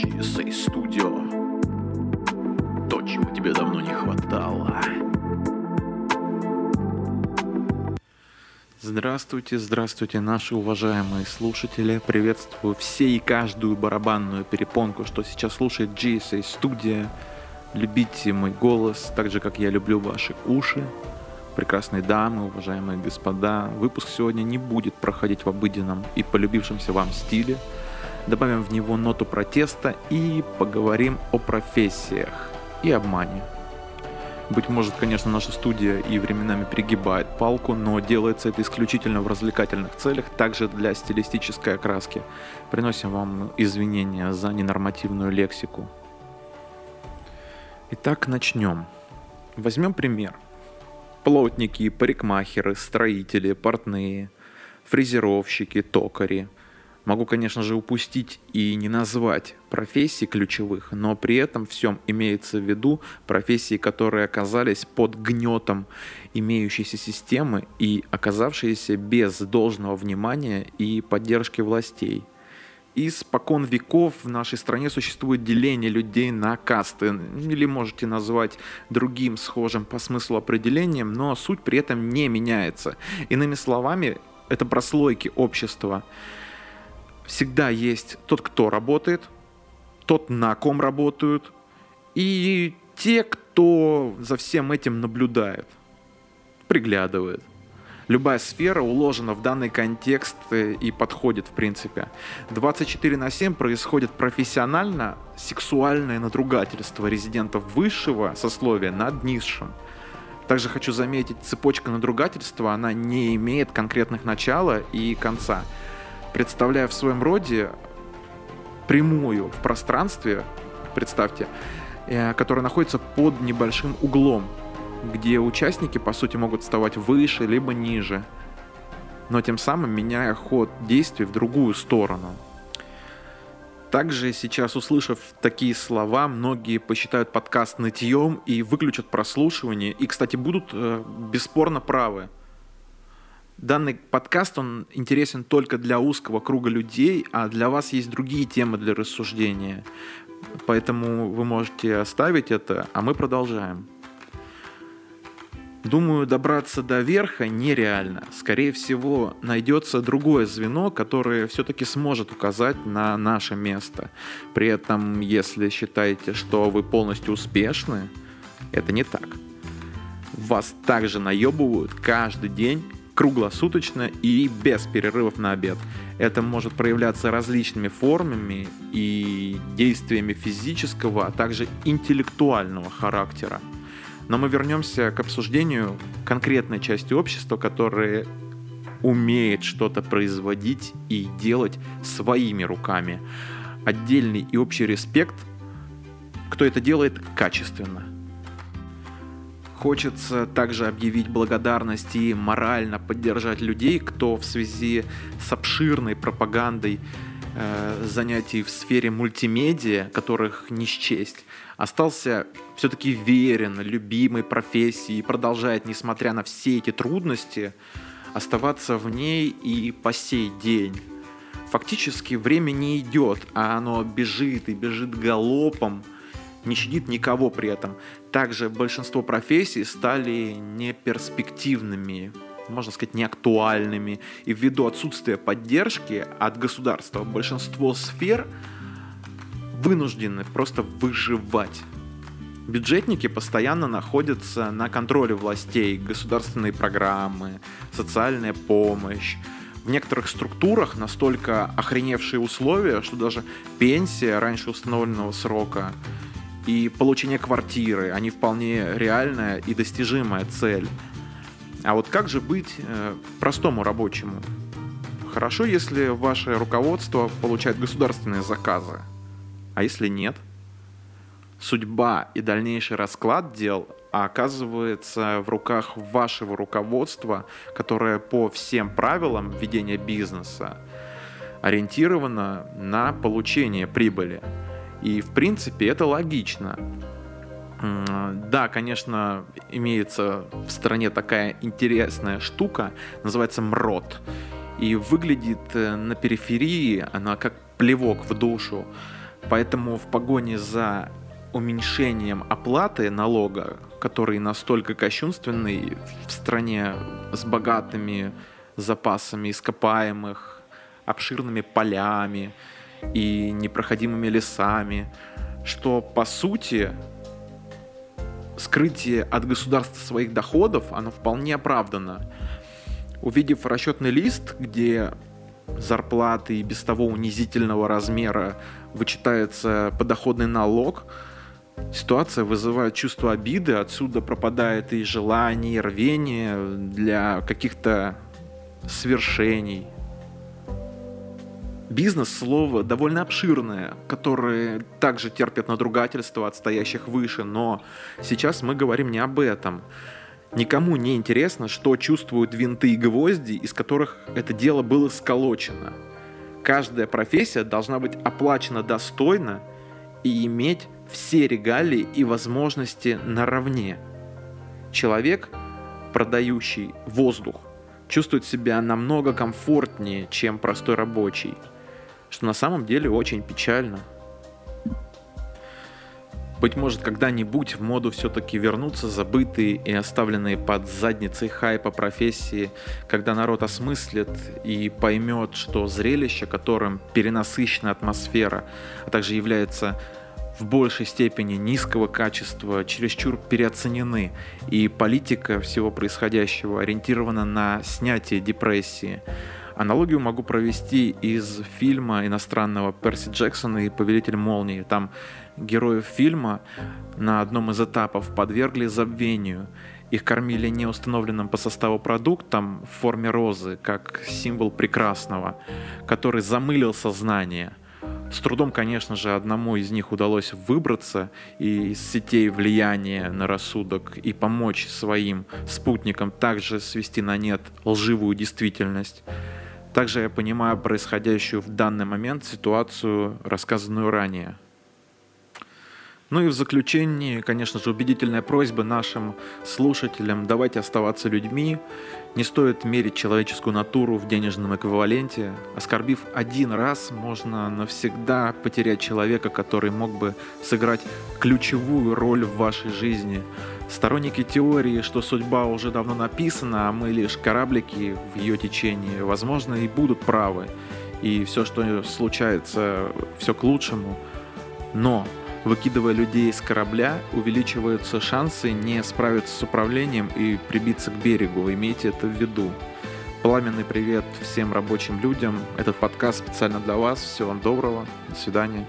GSA Studio. То, чего тебе давно не хватало. Здравствуйте, здравствуйте, наши уважаемые слушатели. Приветствую все и каждую барабанную перепонку, что сейчас слушает GSA Studio. Любите мой голос, так же, как я люблю ваши уши. Прекрасные дамы, уважаемые господа, выпуск сегодня не будет проходить в обыденном и полюбившемся вам стиле. Добавим в него ноту протеста и поговорим о профессиях и обмане. Быть может, конечно, наша студия и временами перегибает палку, но делается это исключительно в развлекательных целях, также для стилистической окраски. Приносим вам извинения за ненормативную лексику. Итак, начнем. Возьмем пример – плотники, парикмахеры, строители, портные, фрезеровщики, токари. Могу, конечно же, упустить и не назвать профессий ключевых, но при этом всем имеется в виду профессии, которые оказались под гнетом имеющейся системы и оказавшиеся без должного внимания и поддержки властей – Испокон веков в нашей стране существует деление людей на касты, или можете назвать другим схожим по смыслу определением, но суть при этом не меняется. Иными словами, это прослойки общества. Всегда есть тот, кто работает, тот, на ком работают, и те, кто за всем этим наблюдает, приглядывает любая сфера уложена в данный контекст э, и подходит в принципе. 24 на 7 происходит профессионально сексуальное надругательство резидентов высшего сословия над низшим. Также хочу заметить, цепочка надругательства, она не имеет конкретных начала и конца, представляя в своем роде прямую в пространстве, представьте, э, которая находится под небольшим углом, где участники, по сути, могут вставать выше либо ниже, но тем самым меняя ход действий в другую сторону. Также сейчас, услышав такие слова, многие посчитают подкаст нытьем и выключат прослушивание. И, кстати, будут э, бесспорно правы. Данный подкаст, он интересен только для узкого круга людей, а для вас есть другие темы для рассуждения. Поэтому вы можете оставить это, а мы продолжаем. Думаю, добраться до верха нереально. Скорее всего, найдется другое звено, которое все-таки сможет указать на наше место. При этом, если считаете, что вы полностью успешны, это не так. Вас также наебывают каждый день, круглосуточно и без перерывов на обед. Это может проявляться различными формами и действиями физического, а также интеллектуального характера. Но мы вернемся к обсуждению конкретной части общества, которая умеет что-то производить и делать своими руками. Отдельный и общий респект, кто это делает качественно. Хочется также объявить благодарность и морально поддержать людей, кто в связи с обширной пропагандой э, занятий в сфере мультимедиа, которых не счесть, остался все-таки верен любимой профессии и продолжает, несмотря на все эти трудности, оставаться в ней и по сей день. Фактически время не идет, а оно бежит и бежит галопом, не щадит никого при этом. Также большинство профессий стали неперспективными, можно сказать, неактуальными. И ввиду отсутствия поддержки от государства большинство сфер вынуждены просто выживать. Бюджетники постоянно находятся на контроле властей, государственные программы, социальная помощь. В некоторых структурах настолько охреневшие условия, что даже пенсия раньше установленного срока и получение квартиры, они вполне реальная и достижимая цель. А вот как же быть э, простому рабочему? Хорошо, если ваше руководство получает государственные заказы. А если нет? Судьба и дальнейший расклад дел оказывается в руках вашего руководства, которое по всем правилам ведения бизнеса ориентировано на получение прибыли. И в принципе это логично. Да, конечно, имеется в стране такая интересная штука, называется МРОТ. И выглядит э, на периферии она как плевок в душу. Поэтому в погоне за уменьшением оплаты налога, который настолько кощунственный в стране с богатыми запасами ископаемых, обширными полями и непроходимыми лесами, что по сути скрытие от государства своих доходов, оно вполне оправдано. Увидев расчетный лист, где зарплаты и без того унизительного размера вычитается подоходный налог, ситуация вызывает чувство обиды, отсюда пропадает и желание, и рвение для каких-то свершений. Бизнес – слово довольно обширное, которое также терпит надругательство от стоящих выше, но сейчас мы говорим не об этом. Никому не интересно, что чувствуют винты и гвозди, из которых это дело было сколочено. Каждая профессия должна быть оплачена достойно и иметь все регалии и возможности наравне. Человек, продающий воздух, чувствует себя намного комфортнее, чем простой рабочий, что на самом деле очень печально. Быть может, когда-нибудь в моду все-таки вернутся забытые и оставленные под задницей хайпа профессии, когда народ осмыслит и поймет, что зрелище, которым перенасыщена атмосфера, а также является в большей степени низкого качества, чересчур переоценены, и политика всего происходящего ориентирована на снятие депрессии. Аналогию могу провести из фильма иностранного Перси Джексона и «Повелитель молнии». Там героев фильма на одном из этапов подвергли забвению. Их кормили неустановленным по составу продуктом в форме розы, как символ прекрасного, который замылил сознание – с трудом, конечно же, одному из них удалось выбраться из сетей влияния на рассудок и помочь своим спутникам также свести на нет лживую действительность. Также я понимаю происходящую в данный момент ситуацию, рассказанную ранее. Ну и в заключении, конечно же, убедительная просьба нашим слушателям, давайте оставаться людьми, не стоит мерить человеческую натуру в денежном эквиваленте. Оскорбив один раз, можно навсегда потерять человека, который мог бы сыграть ключевую роль в вашей жизни. Сторонники теории, что судьба уже давно написана, а мы лишь кораблики в ее течении, возможно, и будут правы. И все, что случается, все к лучшему. Но Выкидывая людей с корабля, увеличиваются шансы не справиться с управлением и прибиться к берегу. Имейте это в виду. Пламенный привет всем рабочим людям. Этот подкаст специально для вас. Всего вам доброго. До свидания.